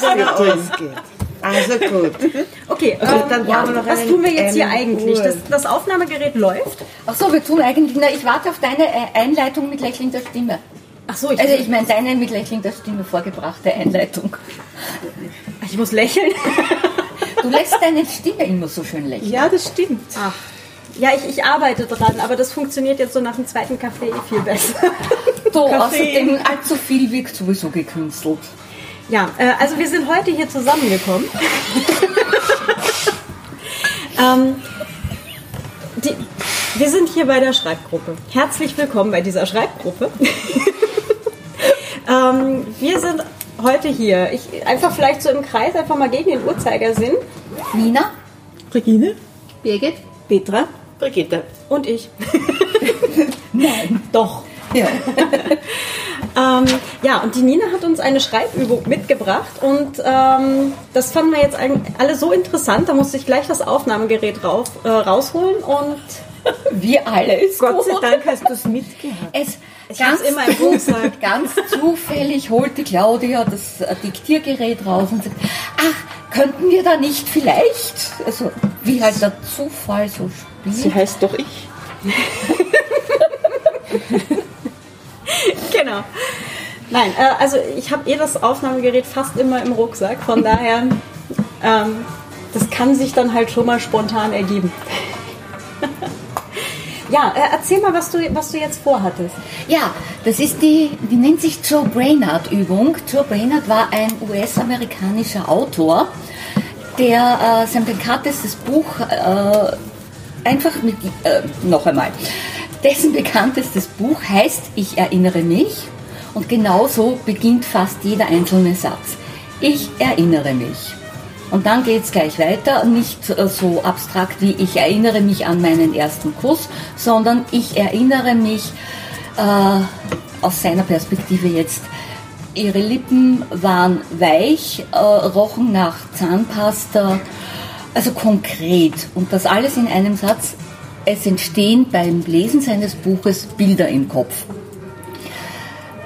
Falls es ausgeht. Also gut. Okay, Also ähm, dann ja, brauchen wir noch was einen- tun wir jetzt hier eigentlich? Das, das Aufnahmegerät läuft. Ach so, wir tun eigentlich, na, ich warte auf deine äh, Einleitung mit lächelnder Stimme. Ach so, ich, Also ich meine deine mit lächelnder Stimme vorgebrachte Einleitung. ich muss lächeln. Du lässt deine Stimme immer so schön lächeln. Ja, das stimmt. Ach. Ja, ich, ich arbeite dran, aber das funktioniert jetzt so nach dem zweiten Kaffee viel besser. So, außerdem allzu viel wirkt sowieso gekünstelt. Ja, äh, also wir sind heute hier zusammengekommen. ähm, die, wir sind hier bei der Schreibgruppe. Herzlich willkommen bei dieser Schreibgruppe. ähm, wir sind heute hier. Ich, einfach vielleicht so im Kreis, einfach mal gegen den Uhrzeigersinn. Nina? Regine? Birgit? Petra Brigitte. und ich. Nein. Doch. Ja. Ähm, ja, und die Nina hat uns eine Schreibübung mitgebracht und ähm, das fanden wir jetzt eigentlich alle so interessant, da musste ich gleich das Aufnahmegerät rauf, äh, rausholen und Wir alle ist Gott sei gut. Dank hast du es mitgehabt. Es Ich ganz, immer im Rucksack. ganz zufällig holte Claudia das äh, Diktiergerät raus und sagt, ach, könnten wir da nicht vielleicht, also wie halt der Zufall so spielt. Sie heißt doch ich. genau. Nein, äh, also ich habe eh das Aufnahmegerät fast immer im Rucksack, von daher, ähm, das kann sich dann halt schon mal spontan ergeben. ja, äh, erzähl mal, was du, was du jetzt vorhattest. Ja, das ist die, die nennt sich Joe Brainard Übung. Joe Brainard war ein US-amerikanischer Autor, der äh, sein bekanntestes Buch äh, einfach mit, äh, noch einmal, dessen bekanntestes Buch heißt Ich erinnere mich und genauso beginnt fast jeder einzelne Satz. Ich erinnere mich. Und dann geht es gleich weiter, nicht äh, so abstrakt wie ich erinnere mich an meinen ersten Kuss, sondern ich erinnere mich äh, aus seiner Perspektive jetzt. Ihre Lippen waren weich, äh, rochen nach Zahnpasta, also konkret. Und das alles in einem Satz. Es entstehen beim Lesen seines Buches Bilder im Kopf.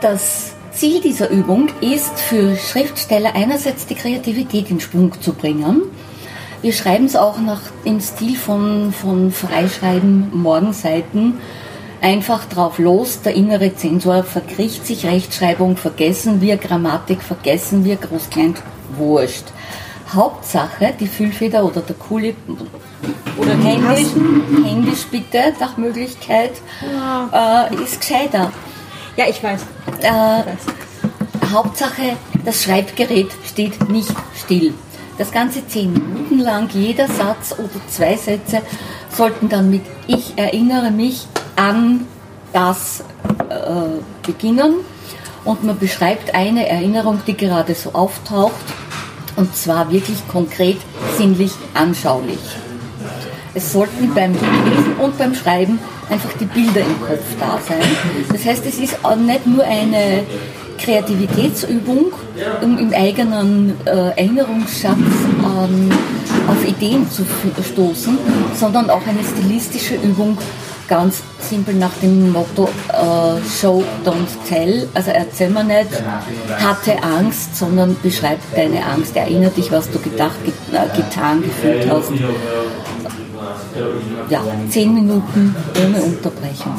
Das Ziel dieser Übung ist für Schriftsteller einerseits die Kreativität in Schwung zu bringen. Wir schreiben es auch nach, im Stil von, von Freischreiben, Morgenseiten. Einfach drauf los, der innere Zensor verkriecht sich, Rechtschreibung vergessen wir, Grammatik vergessen wir, Groß-Klein wurscht. Hauptsache, die Füllfeder oder der Kuli oder händisch, händisch bitte, nach Möglichkeit, äh, ist gescheiter. Ja, ich weiß. Äh, Hauptsache, das Schreibgerät steht nicht still. Das ganze zehn Minuten lang, jeder Satz oder zwei Sätze sollten dann mit Ich erinnere mich an das äh, beginnen. Und man beschreibt eine Erinnerung, die gerade so auftaucht. Und zwar wirklich konkret, sinnlich, anschaulich. Es sollten beim Lesen und beim Schreiben einfach die Bilder im Kopf da sein. Das heißt, es ist nicht nur eine Kreativitätsübung, um im eigenen äh, Erinnerungsschatz ähm, auf Ideen zu stoßen, sondern auch eine stilistische Übung, ganz simpel nach dem Motto äh, Show, don't tell. Also erzähl mir nicht, hatte Angst, sondern beschreib deine Angst, erinnere dich, was du gedacht, get, äh, getan, gefühlt hast ja, zehn Minuten ohne Unterbrechung.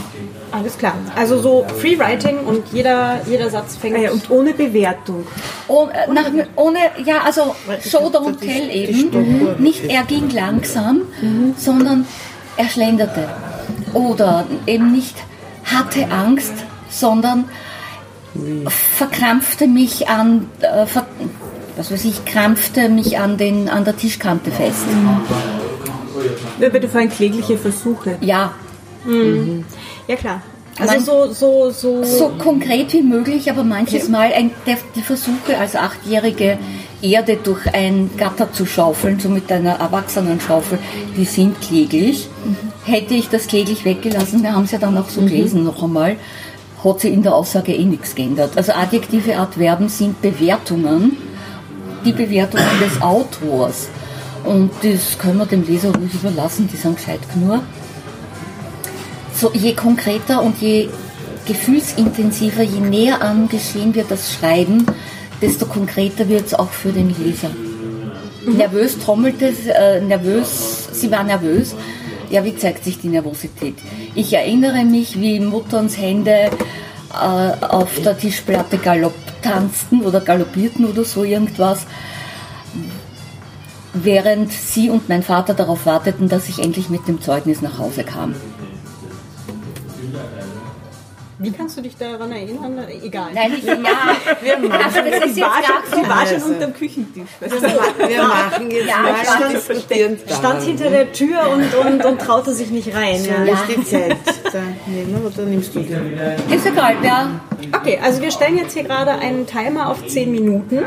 Alles klar. Also so Freewriting und jeder, jeder Satz fängt. Ah ja, und ohne Bewertung. Oh, äh, nach, ohne, ja, also Show don't tell eben. Nicht er ging langsam, sondern er schlenderte. Oder eben nicht hatte Angst, sondern verkrampfte mich an, äh, ver, was weiß ich, krampfte mich an, den, an der Tischkante fest. Ja, Bitte vorhin klägliche Versuche. Ja, Ja klar. Also so, so, so. so konkret wie möglich, aber manches Mal ein, der, die Versuche als Achtjährige Erde durch ein Gatter zu schaufeln, so mit einer Erwachsenenschaufel, die sind kläglich. Hätte ich das kläglich weggelassen, wir haben es ja dann auch so gelesen noch einmal, hat sich in der Aussage eh nichts geändert. Also adjektive Adverben sind Bewertungen, die Bewertungen des Autors. Und das können wir dem Leser ruhig überlassen, die sind gescheit genug so je konkreter und je gefühlsintensiver, je näher am Geschehen wir das schreiben, desto konkreter wird es auch für den Leser. Nervös trommelte, äh, nervös, sie war nervös. Ja, wie zeigt sich die Nervosität? Ich erinnere mich, wie Mutterns Hände äh, auf der Tischplatte galopp tanzten oder galoppierten oder so irgendwas, während sie und mein Vater darauf warteten, dass ich endlich mit dem Zeugnis nach Hause kam. Wie kannst du dich daran erinnern? Egal. Nein, ich, ja, Wir machen, also das ist die war schon, die war schon Also. unterm Küchentisch. Wir machen jetzt Ja, mal stand- diskutieren. Stand hinter der Tür und, und, und traute sich nicht rein. Soll Ja. ich die Zeit da nehmen oder nimmst du die? ist egal, ja. Okay, also wir stellen jetzt hier gerade einen Timer auf 10 Minuten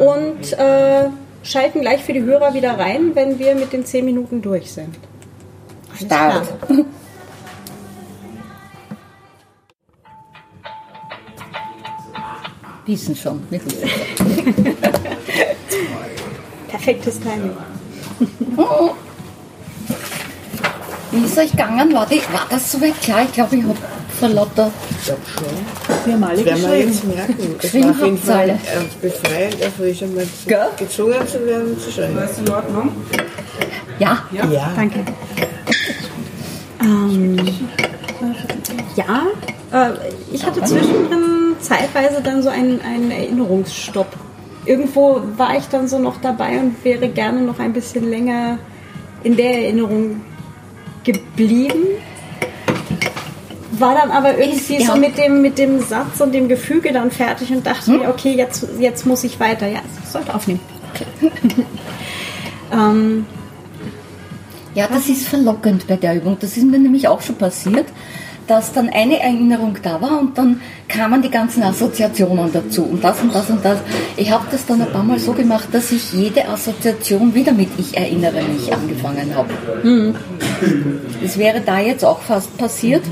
und äh, schalten gleich für die Hörer wieder rein, wenn wir mit den 10 Minuten durch sind. Start. Wissen schon. Perfektes Timing. Wie ist euch gegangen? War, die, war das soweit klar? Ich glaube, ich habe vor lauter Wir haben alle Das werden wir geschrieben. jetzt merken. Es war auf jeden. Fall äh, befreiend, erfrischend, mal zu- Gell? gezwungen zu werden, zu schreiben. in Ordnung? Ja, Ja. Danke. Ähm, ja, äh, ich hatte zwischendrin zeitweise dann so einen, einen Erinnerungsstopp. Irgendwo war ich dann so noch dabei und wäre gerne noch ein bisschen länger in der Erinnerung geblieben. War dann aber irgendwie Ist- ja. so mit dem, mit dem Satz und dem Gefüge dann fertig und dachte mir, okay, jetzt, jetzt muss ich weiter. Ja, ich sollte aufnehmen. ähm, Ja, das ist verlockend bei der Übung. Das ist mir nämlich auch schon passiert, dass dann eine Erinnerung da war und dann kamen die ganzen Assoziationen dazu und das und das und das. Ich habe das dann ein paar Mal so gemacht, dass ich jede Assoziation wieder mit Ich erinnere mich angefangen habe. Das wäre da jetzt auch fast passiert,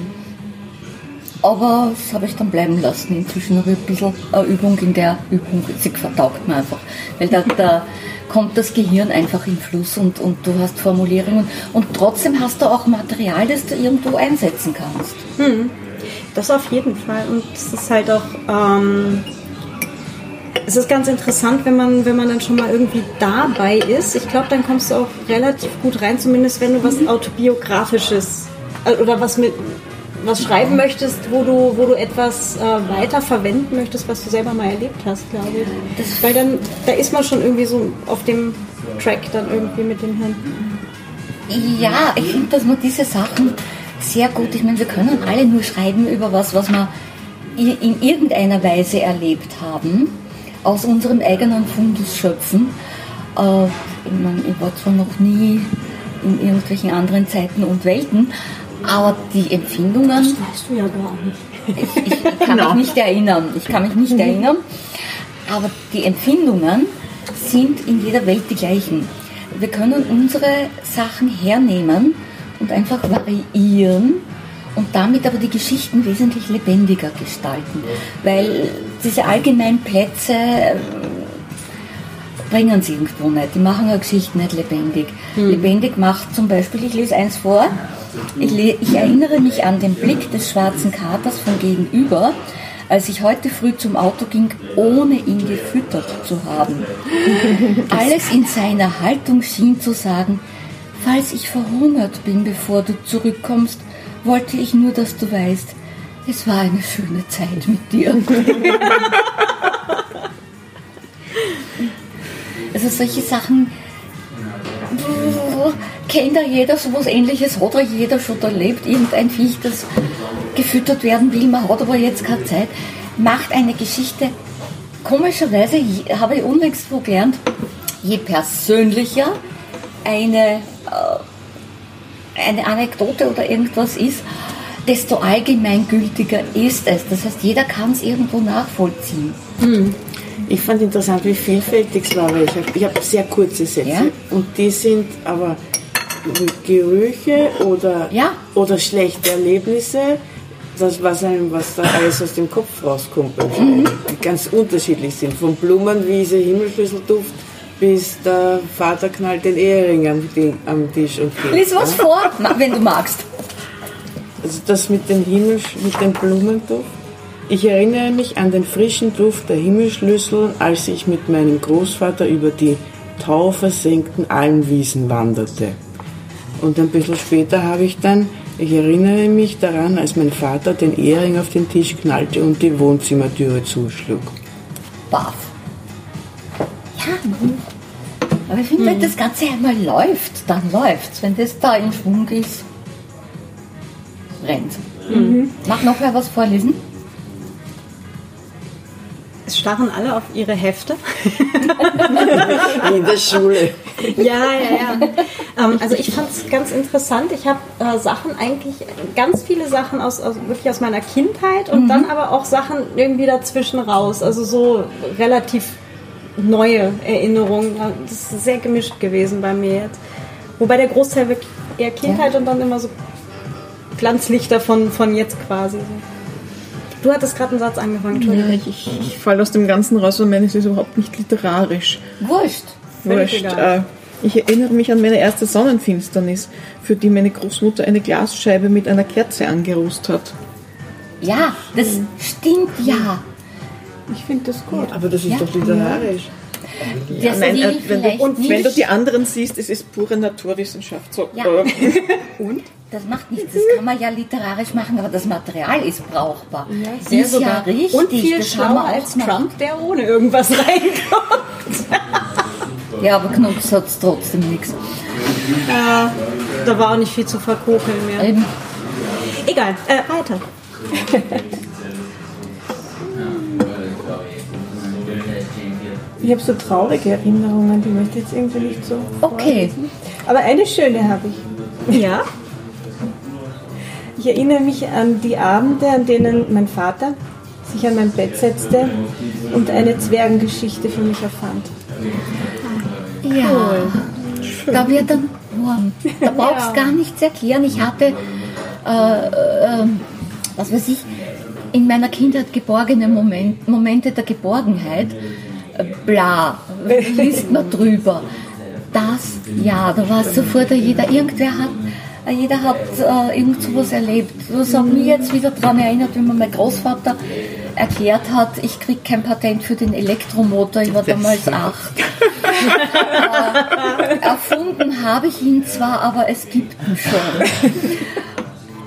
aber das habe ich dann bleiben lassen. Inzwischen habe ich ein bisschen eine Übung in der Übung, sie vertaugt mir einfach. Weil da, da kommt das Gehirn einfach in Fluss und, und du hast Formulierungen und trotzdem hast du auch Material, das du irgendwo einsetzen kannst. Das auf jeden Fall. Und es ist halt auch, ähm, es ist ganz interessant, wenn man, wenn man dann schon mal irgendwie dabei ist. Ich glaube, dann kommst du auch relativ gut rein, zumindest wenn du was autobiografisches äh, oder was mit was schreiben möchtest, wo du, wo du etwas äh, weiter verwenden möchtest, was du selber mal erlebt hast, glaube ich. Das, weil dann, da ist man schon irgendwie so auf dem Track dann irgendwie mit dem Hirn. Ja, ich finde, dass man diese Sachen sehr gut, ich meine, wir können alle nur schreiben über was, was wir in irgendeiner Weise erlebt haben, aus unserem eigenen Fundus schöpfen. Äh, ich, meine, ich war zwar noch nie in irgendwelchen anderen Zeiten und Welten, aber die Empfindungen Weißt du ja gar nicht. ich, ich kann mich nicht erinnern. Ich kann mich nicht erinnern. Aber die Empfindungen sind in jeder Welt die gleichen. Wir können unsere Sachen hernehmen und einfach variieren und damit aber die Geschichten wesentlich lebendiger gestalten. Weil diese allgemeinen Plätze äh, bringen sie irgendwo nicht. Die machen eine Geschichte nicht lebendig. Lebendig macht zum Beispiel, ich lese eins vor, ich, ich erinnere mich an den Blick des schwarzen Katers von gegenüber, als ich heute früh zum Auto ging, ohne ihn gefüttert zu haben. Alles in seiner Haltung schien zu sagen, falls ich verhungert bin, bevor du zurückkommst, wollte ich nur, dass du weißt, es war eine schöne Zeit mit dir. Also solche Sachen kennt ja jeder sowas ähnliches, hat ja jeder schon erlebt, irgendein Viech, das gefüttert werden will, man hat aber jetzt keine Zeit, macht eine Geschichte, komischerweise, habe ich unlängst wo gelernt, je persönlicher eine, äh, eine Anekdote oder irgendwas ist, desto allgemeingültiger ist es. Das heißt, jeder kann es irgendwo nachvollziehen. Ich fand interessant, wie vielfältig es war, weil ich habe ich hab sehr kurze Sätze. Ja. Und die sind aber Gerüche oder, Ja. oder schlechte Erlebnisse, das, was, einem, was da alles aus dem Kopf rauskommt Mhm. Die ganz unterschiedlich sind. Von Blumenwiese, Himmelschlüsselduft bis der Vater knallt den Ehering am, am Tisch und geht. Lies was vor, ma- wenn du magst. Also das mit dem Himmel, mit dem Blumenduft. Ich erinnere mich an den frischen Duft der Himmelschlüssel, als ich mit meinem Großvater über die tauversenkten Almwiesen wanderte. Und ein bisschen später habe ich dann, ich erinnere mich daran, als mein Vater den Ehering auf den Tisch knallte und die Wohnzimmertüre zuschlug. Baff. Ja, aber ich finde, wenn das Ganze einmal läuft, dann läuft's. Wenn das da in Schwung ist, rennt. Mag noch wer was vorlesen? Es starren alle auf ihre Hefte. In der Schule. Ja, ja, ja. Ähm, also ich fand es ganz interessant. Ich habe äh, Sachen eigentlich, ganz viele Sachen aus, aus wirklich aus meiner Kindheit und dann aber auch Sachen irgendwie dazwischen raus. Also so relativ neue Erinnerungen. Das ist sehr gemischt gewesen bei mir jetzt. Wobei der Großteil wirklich eher Kindheit und dann immer so Glanzlichter von, von jetzt quasi. Du hattest gerade einen Satz angefangen, Entschuldigung. Ja, ich, ich, ich falle aus dem Ganzen raus und meine, es ist überhaupt nicht literarisch. Wurscht. Wurscht. Äh, ich erinnere mich an meine erste Sonnenfinsternis, für die meine Großmutter eine Glasscheibe mit einer Kerze angerußt hat. Ja, das stimmt ja. Ich finde das gut. Aber das ist Ja. doch literarisch. Das Nein, äh, wenn, du, und wenn du die anderen siehst, es ist pure Naturwissenschaft. So, Ja. äh, Das macht nichts, das kann man ja literarisch machen, aber das Material ist brauchbar. Sehr ist ja sogar. richtig. Und viel das schlauer auch als machen. Trump, der ohne irgendwas reinkommt. Ja, aber Knups hat trotzdem nichts. Ja, da war auch nicht viel zu verkokeln mehr. Eben. Egal, äh, weiter. Ich habe so traurige Erinnerungen, die möchte ich jetzt irgendwie nicht so. Okay. Aber eine schöne habe ich. Ja? Ich erinnere mich an die Abende, an denen mein Vater sich an mein Bett setzte und eine Zwergengeschichte für mich erfand. Ja, da wird dann warm. Da brauchst gar nichts erklären. Ich hatte, äh, äh, was weiß ich, in meiner Kindheit geborgene Moment, Momente der Geborgenheit. Äh, Bla, liest man drüber. Das, ja, da war es sofort, jeder, irgendwer hat, jeder hat äh, irgend sowas erlebt. Das hat mich jetzt wieder daran erinnert, wie mir mein Großvater erklärt hat, ich krieg kein Patent für den Elektromotor, ich war damals acht. Äh, erfunden habe ich ihn zwar, aber es gibt ihn schon.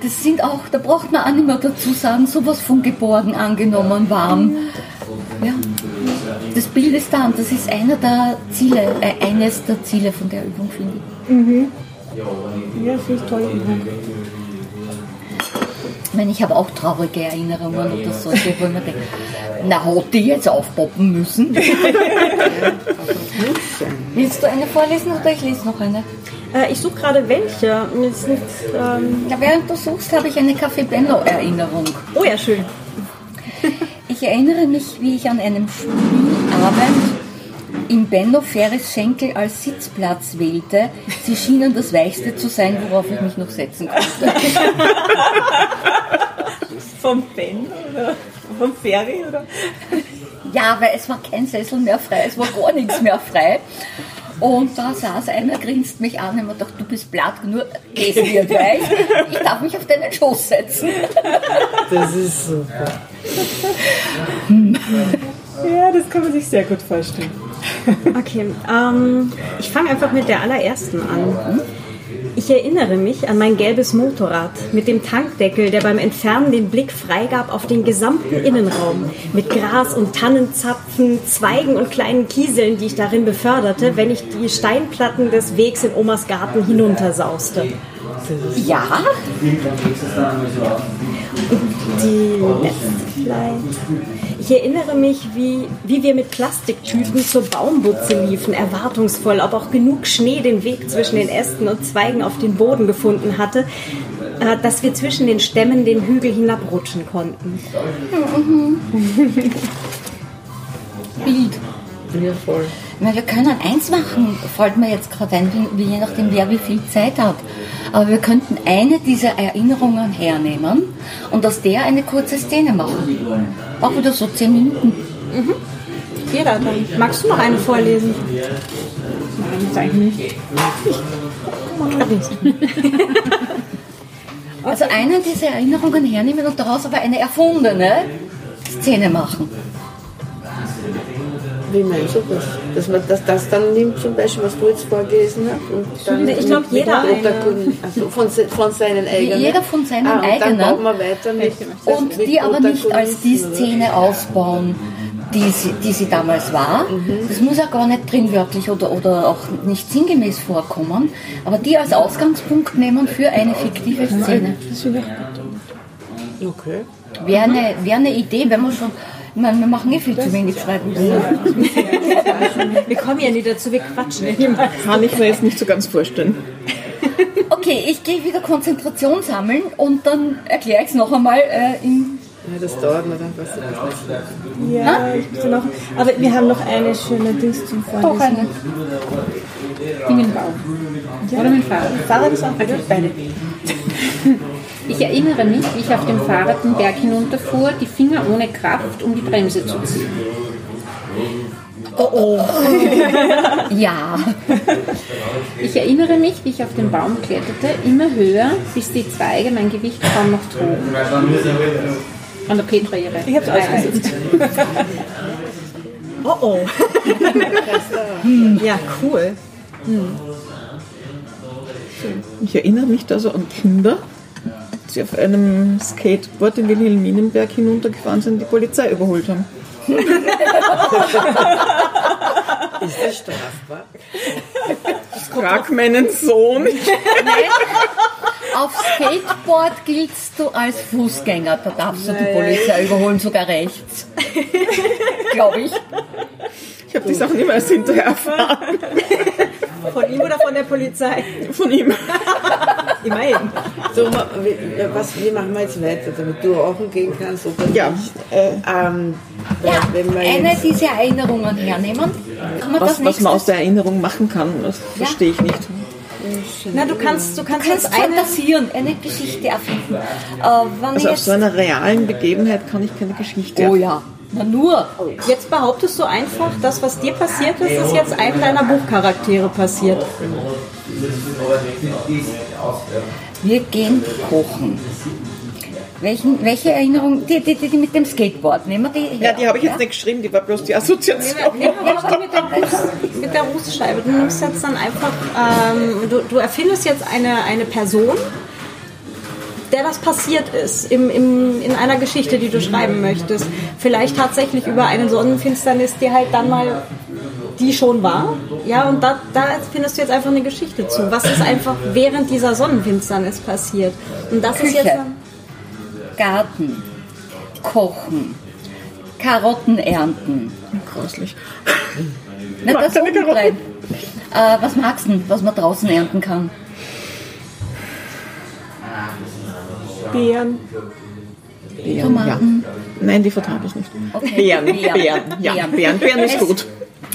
Das sind auch, da braucht man auch nicht mehr dazu sagen, sowas von geborgen angenommen warm. Ja. Das Bild ist da und das ist einer der Ziele, äh, eines der Ziele von der Übung, finde ich. Ja, finde ich toll. Ich meine, ich habe auch traurige Erinnerungen oder so, wo ich mir denke, na, hat die jetzt aufpoppen müssen? Willst du eine vorlesen oder ich lese noch eine? Äh, ich suche gerade welche. Ist nicht, ähm, Ja, während du suchst, habe ich eine Café Benno-Erinnerung. oh ja, schön. Ich erinnere mich, wie ich an einem Spielabend im Benno Ferris Schenkel als Sitzplatz wählte. Sie schienen das Weichste zu sein, worauf ich mich noch setzen konnte. Vom Ben oder vom Ferry oder? Ja, weil es war kein Sessel mehr frei, es war gar nichts mehr frei. Und da saß einer, grinst mich an und mir dachte, du bist blatt genug, es wird weich, ich darf mich auf deinen Schoß setzen. Das ist super. Ja, das kann man sich sehr gut vorstellen. Okay, ähm, ich fange einfach mit der allerersten an. Ich erinnere mich an mein gelbes Motorrad mit dem Tankdeckel, der beim Entfernen den Blick freigab auf den gesamten Innenraum. Mit Gras und Tannenzapfen, Zweigen und kleinen Kieseln, die ich darin beförderte, wenn ich die Steinplatten des Wegs in Omas Garten hinuntersauste. Ja, Die letzte vielleicht. Ich erinnere mich, wie, wie wir mit Plastiktüten zur Baumbutze liefen, erwartungsvoll, ob auch genug Schnee den Weg zwischen den Ästen und Zweigen auf den Boden gefunden hatte, äh, dass wir zwischen den Stämmen den Hügel hinabrutschen konnten. Bild. Ja, voll. Wir können eins machen, fällt mir jetzt gerade ein, wie, wie je nachdem, wer wie viel Zeit hat. Aber wir könnten eine dieser Erinnerungen hernehmen und aus der eine kurze Szene machen. Auch wieder so zehn Minuten. Jeder dann. Magst du noch eine vorlesen? Nein, das eigentlich nicht. Also eine dieser Erinnerungen hernehmen und daraus aber eine erfundene Szene machen. Wie meinst du das? Dass man das, das dann nimmt, zum Beispiel, was du jetzt vorgelesen hast? Und dann Ich glaub, mit- mit jeder Protagon- also von, von seinen eigenen. Jeder von seinen ah, und eigenen. Dann baut man weiter mit, Und mit die aber nicht als die? Szene ausbauen, die sie, die sie damals war. Das muss ja gar nicht drin wörtlich oder, oder auch nicht sinngemäß vorkommen, aber die als Ausgangspunkt nehmen für eine fiktive Szene. Okay. Wäre eine, wär eine Idee, wenn wir schon. Meine, wir machen eh viel zu wenig Schreiben. Wir kommen ja nie dazu, wir quatschen ja immer. Kann ich mir jetzt nicht so ganz vorstellen. Okay, ich gehe wieder Konzentration sammeln und dann erkläre ich es noch einmal äh, in Ja, das dauert mir dann fast ein bisschen. Ja, ich bitte noch. Aber wir haben noch eine schöne Dings zum Vorlesen. doch eine. Dingenbau. Oder mit Fahrrad. Fahrrad ist auch gut. Beide. Ich erinnere mich, wie ich auf dem Fahrrad den Berg hinunterfuhr, die Finger ohne Kraft, um die Bremse zu ziehen. Ja, Ich erinnere mich, wie ich auf den Baum kletterte, immer höher, bis die Zweige mein Gewicht kaum noch trugen. An der Petra ihre. Ich hab's ausgesucht. Oh oh. Hm, ja, cool. Ich erinnere mich da so an Kinder, die auf einem Skateboard in Wilhelminenberg hinuntergefahren sind und die Polizei überholt haben. Ist das strafbar? Frag meinen Sohn. auf Skateboard giltst du als Fußgänger. Da darfst du die Polizei überholen, sogar rechts. Glaube ich. Ich habe die Sachen immer erst hinterher erfahren. Von ihm oder von der Polizei? Von ihm. Immerhin. So, ja, was, wie machen wir jetzt weiter, damit du rauchen gehen kannst oder Ja, nicht? äh, Ähm, Ja, wenn wir eine jetzt, dieser Erinnerungen hernehmen. Kann man das was, was nächste man aus der Erinnerung machen kann, das verstehe ich nicht. Na, du kannst, du kannst, kannst jetzt eine. fantasieren, eine Geschichte erfinden. Äh, wenn Also ich auf jetzt, so einer realen Begebenheit kann ich keine Geschichte oh ja, na nur. Jetzt behauptest du einfach, das, was dir passiert ist, ist jetzt einem deiner Buchcharaktere passiert. Wir gehen kochen. Welchen, welche Erinnerung? Die, die, die, die mit dem Skateboard. Nehmen wir die her. Ja, die habe ich jetzt nicht geschrieben, die war bloß die Assoziation. Nehmen wir die mit der, mit der Rußscheibe. Du nimmst jetzt dann einfach, ähm, du, du erfindest jetzt eine, eine Person, der das passiert ist, im, im, in einer Geschichte, die du schreiben möchtest. Vielleicht tatsächlich über eine Sonnenfinsternis, die halt dann mal die schon war. Ja, und da, da findest du jetzt einfach eine Geschichte zu. Was ist einfach während dieser Sonnenfinsternis passiert? Und das ist Küche. jetzt dann, Garten, Kochen, Karotten ernten. Grauslich. Na, das. Äh, was magst du, denn, was man draußen ernten kann? Beeren. Beeren, ja. Tomaten. Nein, die vertrage ich nicht. Okay. Beeren, Beeren. Beeren, ja, Beeren, Beeren ist gut.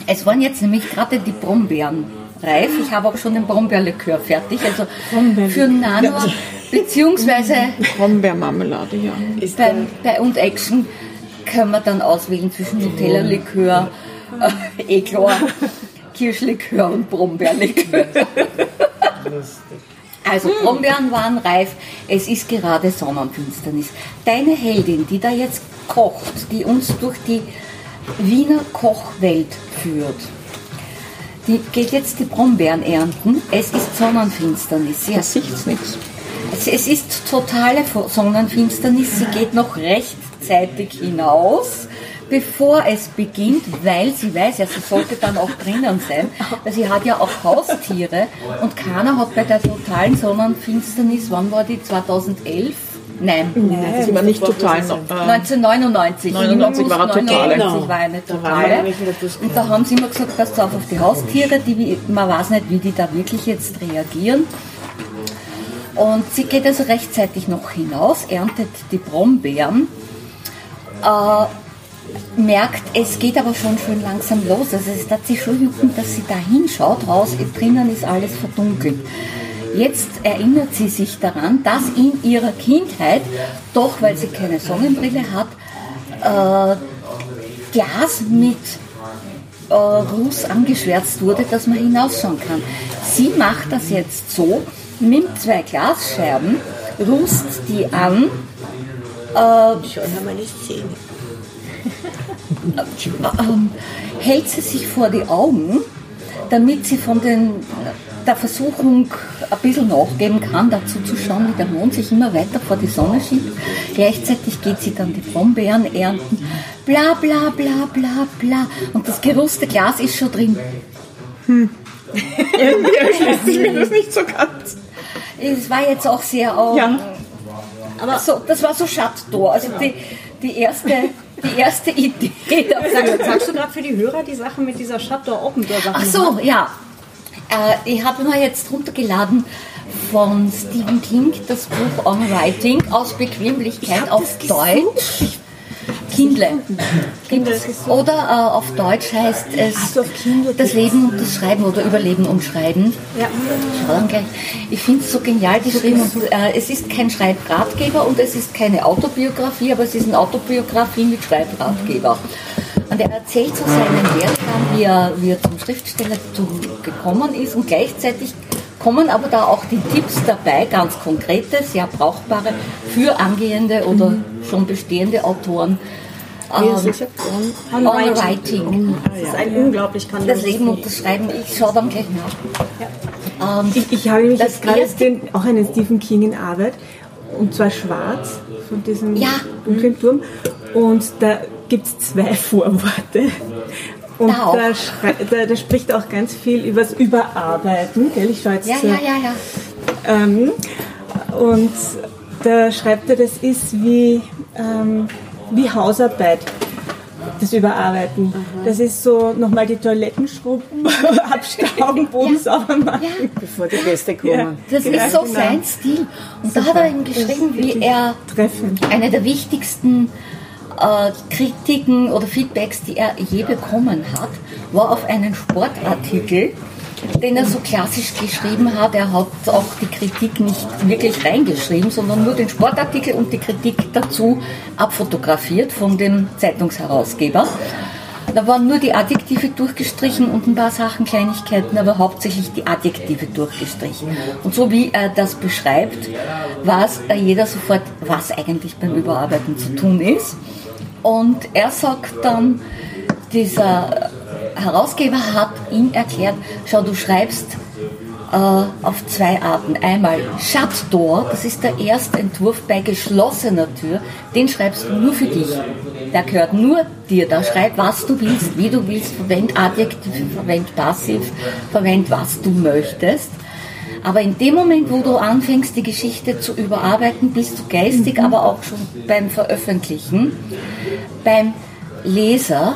Es waren jetzt nämlich gerade die Brombeeren reif. Ich habe auch schon den Brombeerlikör fertig. Also für Nano beziehungsweise Brombeermarmelade, ja. ist bei, bei und Action können wir dann auswählen zwischen Nutella-Likör, äh, Eklor, Kirschlikör und Brombeerlikör. Also Brombeeren waren reif, es ist gerade Sonnenfinsternis. Deine Heldin, die da jetzt kocht, die uns durch die Wiener Kochwelt führt, die geht jetzt die Brombeeren ernten. Es ist Sonnenfinsternis. Sie Da hat sieht's nichts. es, es ist totale Sonnenfinsternis. Sie geht noch rechtzeitig hinaus, bevor es beginnt, weil sie weiß, ja, sie sollte dann auch drinnen sein, weil sie hat ja auch Haustiere und keiner hat bei der totalen Sonnenfinsternis, wann war die, 2011? Nein, Sie war nicht total noch. Äh, 1999. 99 war eine totale. 99 war eine totale. Und da haben sie immer gesagt, passt auf auf die Haustiere, die, man weiß nicht, wie die da wirklich jetzt reagieren. Und sie geht also rechtzeitig noch hinaus, erntet die Brombeeren, äh, merkt, es geht aber schon schön langsam los. Also es hat sich schon jucken, dass sie da hinschaut, raus, drinnen ist alles verdunkelt. Jetzt erinnert sie sich daran, dass in ihrer Kindheit, doch weil sie keine Sonnenbrille hat, äh, Glas mit äh, Ruß angeschwärzt wurde, dass man hinausschauen kann. Sie macht das jetzt so, nimmt zwei Glasscherben rust die an, Schon haben meine Szene. ähm, hält sie sich vor die Augen, damit sie von den, der Versuchung ein bisschen nachgeben kann, dazu zu schauen, wie der Mond sich immer weiter vor die Sonne schiebt. Gleichzeitig geht sie dann die Brombeeren ernten, bla bla bla bla bla. Und das geruste Glas ist schon drin. Irgendwie erschließt sich mir das nicht so ganz. Es war jetzt auch sehr, ähm, Ja. aber so, das war so Schatttor. Also die, die, erste, die erste Idee. Sag, sagst du gerade für die Hörer die Sache mit dieser Shutdoor Open Door Sache? Ach so, ja. Äh, ich habe mir jetzt runtergeladen von Stephen King das Buch On Writing aus Bequemlichkeit auf Deutsch. Kindle. Gibt's. Oder äh, auf Deutsch heißt es das Leben und das Schreiben oder Überleben und Schreiben. Ja. Schau dann gleich. Ich finde es so genial geschrieben. Und, äh, es ist kein Schreibratgeber und es ist keine Autobiografie, aber es ist eine Autobiografie mit Schreibratgeber. Und er erzählt so seinen Werdegang, wie er, wie er zum Schriftsteller zu, gekommen ist und gleichzeitig kommen aber da auch die Tipps dabei, ganz konkrete, sehr brauchbare für angehende oder schon bestehende Autoren. Ähm, On on Writing. Writing. Das ist ein unglaublich Das grandioses Leben Buch. und das Schreiben, ich schaue dann gleich nach. Ähm, Ich, ich habe nämlich Das jetzt gerade den, auch einen Stephen King in Arbeit und zwar schwarz von diesem Ja. dunklen Turm und da gibt es zwei Vorworte. Und Da da, da, da spricht auch ganz viel über das Überarbeiten. Gell? Ich schaue jetzt ja, äh, ja, ja, ja. Ähm, und da schreibt er, das ist wie, ähm, wie Hausarbeit, das Überarbeiten. Das ist so nochmal die Toiletten schrubben, abstauben, Boden sauber machen. Bevor die Gäste kommen. Das Ja, ist so genau. sein Stil. Und da hat er eben geschrieben, wie er Treffend. eine der wichtigsten Kritiken oder Feedbacks, die er je bekommen hat, war auf einen Sportartikel, den er so klassisch geschrieben hat. Er hat auch die Kritik nicht wirklich reingeschrieben, sondern nur den Sportartikel und die Kritik dazu abfotografiert von dem Zeitungsherausgeber. Da waren nur die Adjektive durchgestrichen und ein paar Sachen, Kleinigkeiten, aber hauptsächlich die Adjektive durchgestrichen. Und so wie er das beschreibt, weiß äh, jeder sofort, was eigentlich beim Überarbeiten zu tun ist. Und er sagt dann, dieser Herausgeber hat ihm erklärt, schau, du schreibst äh, auf zwei Arten. Einmal Shut Door, das ist der erste Entwurf bei geschlossener Tür, den schreibst du nur für dich. Der gehört nur dir. Da schreib, was du willst, wie du willst, verwend Adjektive, verwend Passiv, verwend, was du möchtest. Aber in dem Moment, wo du anfängst, die Geschichte zu überarbeiten, bist du geistig, aber auch schon beim Veröffentlichen, beim Leser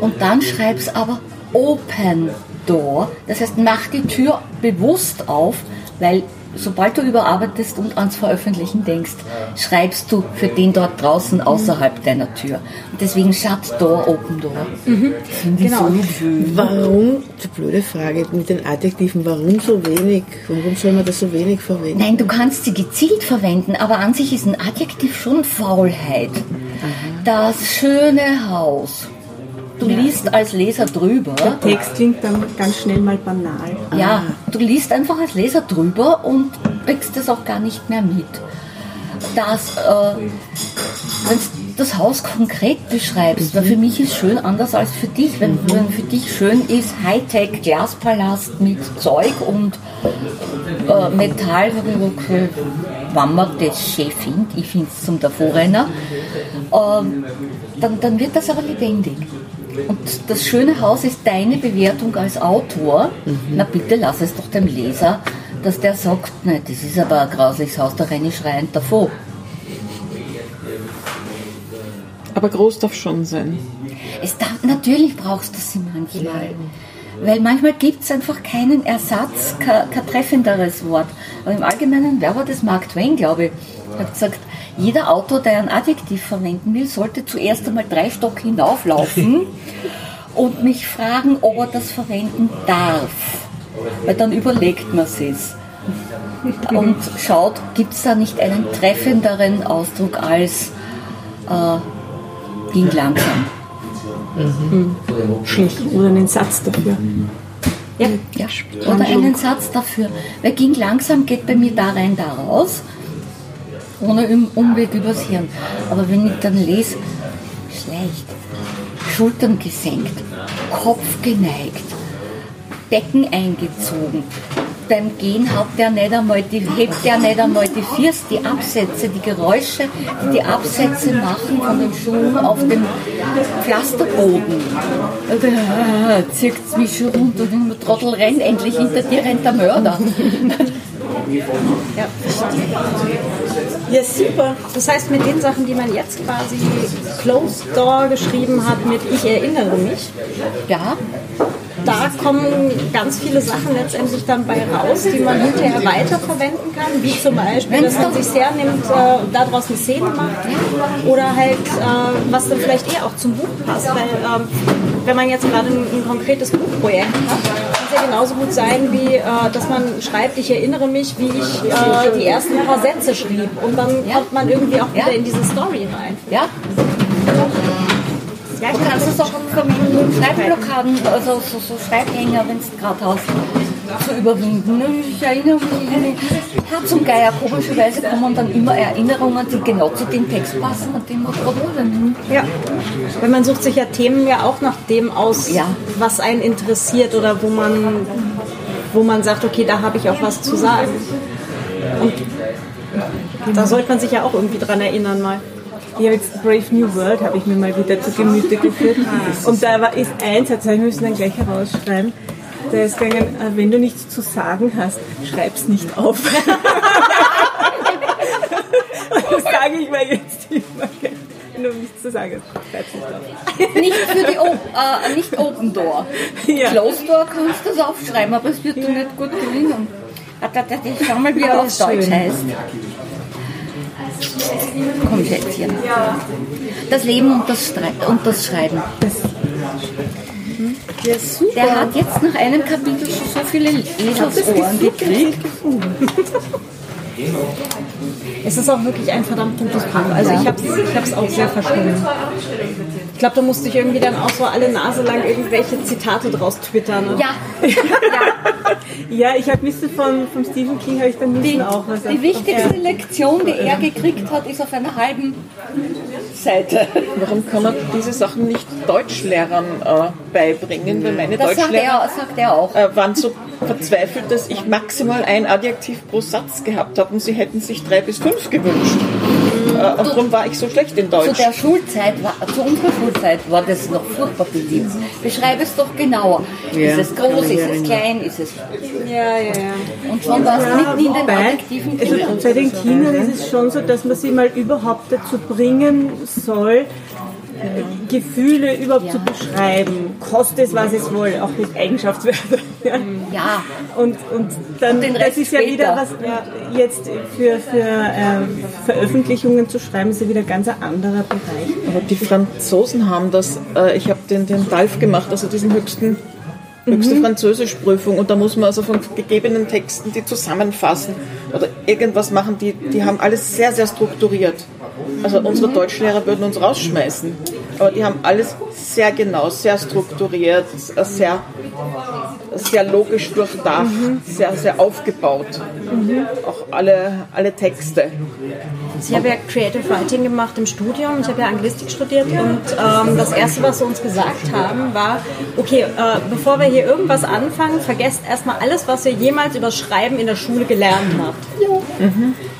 und dann schreibst aber Open Door. Das heißt, mach die Tür bewusst auf, weil sobald du überarbeitest und ans Veröffentlichen denkst, schreibst du für den dort draußen außerhalb deiner Tür. Und deswegen Shut Door, Open Door. Finde ich so. Warum, die blöde Frage mit den Adjektiven, warum so wenig? Warum soll man das so wenig verwenden? Nein, du kannst sie gezielt verwenden, aber an sich ist ein Adjektiv schon Faulheit. Das schöne Haus. Du liest als Leser drüber. Der Text klingt dann ganz schnell mal banal. Ja, du liest einfach als Leser drüber und kriegst das auch gar nicht mehr mit. Das, äh, wenn du das Haus konkret beschreibst, weil für mich ist schön anders als für dich. Wenn, wenn für dich schön ist, Hightech, Glaspalast mit Zeug und äh, Metall, habe ich okay, wenn man das schön findet, ich finde es zum Davorrenner, ähm, dann, dann wird das aber lebendig. Und das schöne Haus ist deine Bewertung als Autor. Na bitte lass es doch dem Leser, dass der sagt, nein, das ist aber ein grausliches Haus, da renne ich schreiend davor. Aber groß darf schon sein. Es darf, natürlich brauchst du sie manchmal. Weil manchmal gibt es einfach keinen Ersatz, kein, kein treffenderes Wort. Aber im Allgemeinen, wer war das? Mark Twain, glaube ich, hat gesagt, jeder Autor, der ein Adjektiv verwenden will, sollte zuerst einmal drei Stock hinauflaufen und mich fragen, ob er das verwenden darf. Weil dann überlegt man es. Und schaut, gibt es da nicht einen treffenderen Ausdruck als äh, ging langsam. Schlicht. Oder einen Satz dafür. Ja, ja. Oder einen Satz dafür. Weil ging langsam geht bei mir da rein, da raus. Ohne Umweg übers Hirn. Aber wenn ich dann lese, schlecht, Schultern gesenkt, Kopf geneigt, Becken eingezogen. Beim Gehen hat der nicht einmal die, hebt der nicht einmal die Füße, die Absätze, die Geräusche, die die Absätze machen von den Schuhen auf dem Pflasterboden. Da zirkt mich schon runter und ich Trottel rennt endlich, hinter dir rennt der Mörder. Ja, super. Das heißt, mit den Sachen, die man jetzt quasi Closed Door geschrieben hat, mit Ich erinnere mich, Ja, da kommen ganz viele Sachen letztendlich dann bei raus, die man hinterher weiterverwenden kann, wie zum Beispiel, dass man sich hernimmt, äh, daraus eine Szene macht. Oder halt, äh, was dann vielleicht eher auch zum Buch passt, weil ähm, wenn man jetzt gerade ein, ein konkretes Buchprojekt hat, es ja genauso gut sein, wie äh, dass man schreibt, ich erinnere mich, wie ich äh, die ersten paar Sätze schrieb und dann kommt man irgendwie auch wieder Ja. in diese Story rein. ja. Ja, Du kannst es auch verwenden, Schreibblockaden, also so, so Schreibhänger, wenn du gerade hast, zu überwinden. Ich erinnere mich, Herz und Geier, komischerweise kommen dann immer Erinnerungen, die genau zu dem Text passen und dem was gerade. Ja, weil man sucht sich ja Themen ja auch nach dem aus, Ja. was einen interessiert oder wo man, wo man sagt, okay, da habe ich auch was zu sagen. Und da sollte man sich ja auch irgendwie dran erinnern mal. Ich habe jetzt Brave New World habe ich mir mal wieder zu Gemüte geführt. Und da war, ist ein Satz, wir müssen dann gleich herausschreiben. Gegangen, äh, wenn du nichts zu sagen hast, schreib's nicht auf. Das sage ich mir jetzt immer. Wenn du nichts zu sagen hast, schreib's nicht auf. Nicht für die Op äh, nicht Open Door. Ja. Closed Door kannst du das aufschreiben, aber es wird dir nicht gut gelingen. Da- Schau mal, wie er auf Deutsch schön. heißt. Komm, Schätzchen. Das Leben und das, Streit und das Schreiben. Ja, super. Der hat jetzt nach einem Kapitel schon so viele Eselsohren gekriegt. Es ist auch wirklich ein verdammt gutes Buch. Also ich habe es auch sehr verstanden. Ich glaube, da musste ich irgendwie dann auch so alle Nase lang irgendwelche Zitate draus twittern. ne? Ja, Ja, ich habe wissen von, von Stephen King habe ich dann die, müssen auch was die wichtigste Lektion, die er gekriegt hat, ist auf einer halben Seite. Warum kann man diese Sachen nicht Deutschlehrern äh, beibringen? Weil meine Das sagt Deutschlehrer er, sagt er auch. äh, waren so verzweifelt, dass ich maximal ein Adjektiv pro Satz gehabt habe und sie hätten sich drei bis fünf gewünscht. Äh, und darum war ich so schlecht in Zu Deutsch. der Schulzeit, war, zu unserer Schulzeit war das noch furchtbar beliebt. Beschreib es doch genauer. Ja, ist es groß, ist es klein, ist es... Ja, ja, ja. Und schon war es mitten in den Adjektiven also bei den Kindern ist es schon so, dass man sie mal überhaupt dazu bringen soll, äh, Gefühle überhaupt zu beschreiben. Kostet es, was es woll, auch mit Eigenschaftswörtern. Ja. Ja, Und, und dann, den das ist ja später. wieder was, ja, jetzt für, für ähm, Veröffentlichungen zu schreiben, ist ja wieder ein ganz anderer Bereich. Aber die Franzosen haben das, äh, ich habe den, den DALF gemacht, also diesen höchsten, höchste Französischprüfung und da muss man also von gegebenen Texten die zusammenfassen oder irgendwas machen, die, die haben alles sehr, sehr strukturiert. Also unsere Deutschlehrer würden uns rausschmeißen, aber die haben alles sehr genau, sehr strukturiert, sehr, sehr logisch durchdacht, sehr, sehr aufgebaut. Auch alle, alle Texte. Ich habe ja Creative Writing gemacht im Studium. Ich habe ja Anglistik studiert und ähm, das Erste, was sie uns gesagt haben, war, okay, äh, bevor wir hier irgendwas anfangen, vergesst erstmal alles, was ihr jemals über Schreiben in der Schule gelernt habt.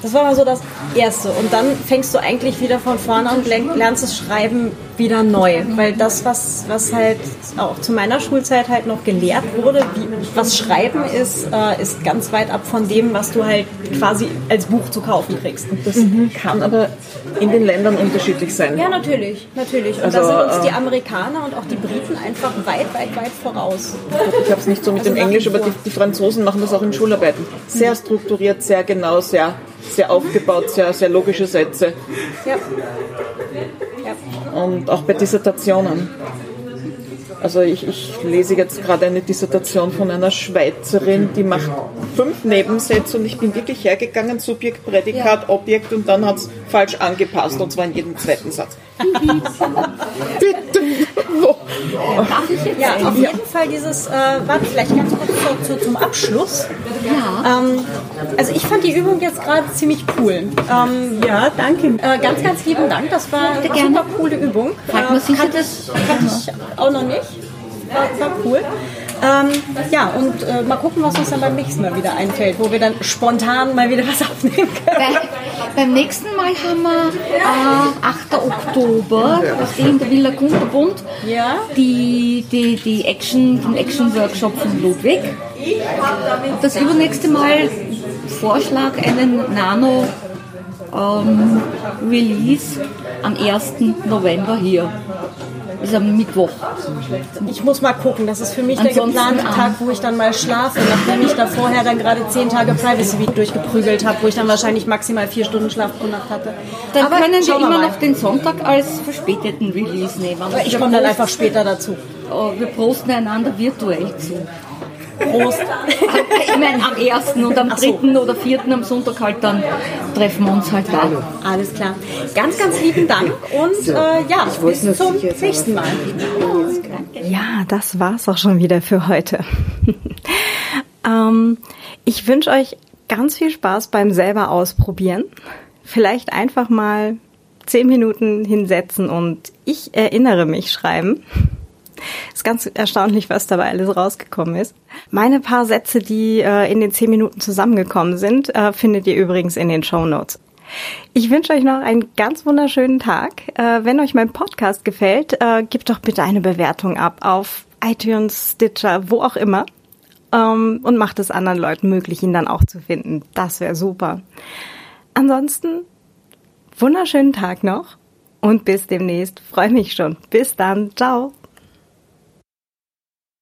Das war mal so das Erste. Und dann fängst du eigentlich wieder von vorne an und lern- lernst das Schreiben wieder neu. Weil das, was, was halt auch zu meiner Schulzeit halt noch gelehrt wurde, wie, was Schreiben ist, äh, ist ganz weit ab von dem, was du halt quasi als Buch zu kaufen kriegst. Das kann aber in den Ländern unterschiedlich sein. Ja, natürlich, natürlich. Und Also, da sind uns äh, die Amerikaner und auch die Briten einfach weit, weit, weit voraus. Ich habe es nicht so mit Also dem Englisch, aber die, die Franzosen machen das auch in Schularbeiten. Sehr strukturiert, sehr genau, sehr, sehr aufgebaut, sehr, sehr logische Sätze. Ja. Und auch bei Dissertationen. Also ich, ich lese jetzt gerade eine Dissertation von einer Schweizerin, die macht fünf Nebensätze und ich bin wirklich hergegangen, Subjekt, Prädikat, Objekt und dann hat es falsch angepasst und zwar in jedem zweiten Satz. Bitte! Wo? Darf ich jetzt? Ja, auf jeden Fall dieses, äh, warte, vielleicht ganz kurz zu, zu, zum Abschluss. Ja. Ähm, Also ich fand die Übung jetzt gerade ziemlich cool. Ähm, Ja, danke. äh, ganz, ganz lieben Dank. Das war eine gerne. super coole Übung. Äh, kannte, das- ich, kannte ich auch noch nicht. War, war cool. Ähm, ja, und äh, mal gucken, was uns dann beim nächsten Mal wieder einfällt, wo wir dann spontan mal wieder was aufnehmen können. Bei, beim nächsten Mal haben wir äh, 8. Oktober, in der Villa Kunterbund, Ja. die, die, die Action, den Action-Workshop von Ludwig. Das übernächste Mal Vorschlag einen Nano ähm, Release am 1. November hier. Ist am Mittwoch. Ich muss mal gucken. Das ist für mich Ansonsten der geplante Tag, wo ich dann mal schlafe, nachdem ich da vorher dann gerade zehn Tage Privacy Week durchgeprügelt habe, wo ich dann wahrscheinlich maximal vier Stunden Schlaf pro Nacht hatte. Dann Aber können wir immer mal. noch den Sonntag als verspäteten Release nehmen. Ich komme dann einfach später dazu. Oh, wir prosten einander virtuell zu. Prost. Ich meine, am 1. und am 3. oder 4. am Sonntag halt dann treffen wir uns halt da. Alles klar. Ganz, ganz lieben Dank und äh, ja, bis zum nächsten Mal. Ja, das war's auch schon wieder für heute. ähm, ich wünsche euch ganz viel Spaß beim selber ausprobieren. Vielleicht einfach mal zehn Minuten hinsetzen und ich erinnere mich schreiben. Ist ganz erstaunlich, was dabei alles rausgekommen ist. Meine paar Sätze, die äh, in den zehn Minuten zusammengekommen sind, äh, findet ihr übrigens in den Show Notes. Ich wünsche euch noch einen ganz wunderschönen Tag. Äh, wenn euch mein Podcast gefällt, äh, gebt doch bitte eine Bewertung ab auf iTunes, Stitcher, wo auch immer. Ähm, und macht es anderen Leuten möglich, ihn dann auch zu finden. Das wäre super. Ansonsten, wunderschönen Tag noch und bis demnächst. Freue mich schon. Bis dann. Ciao.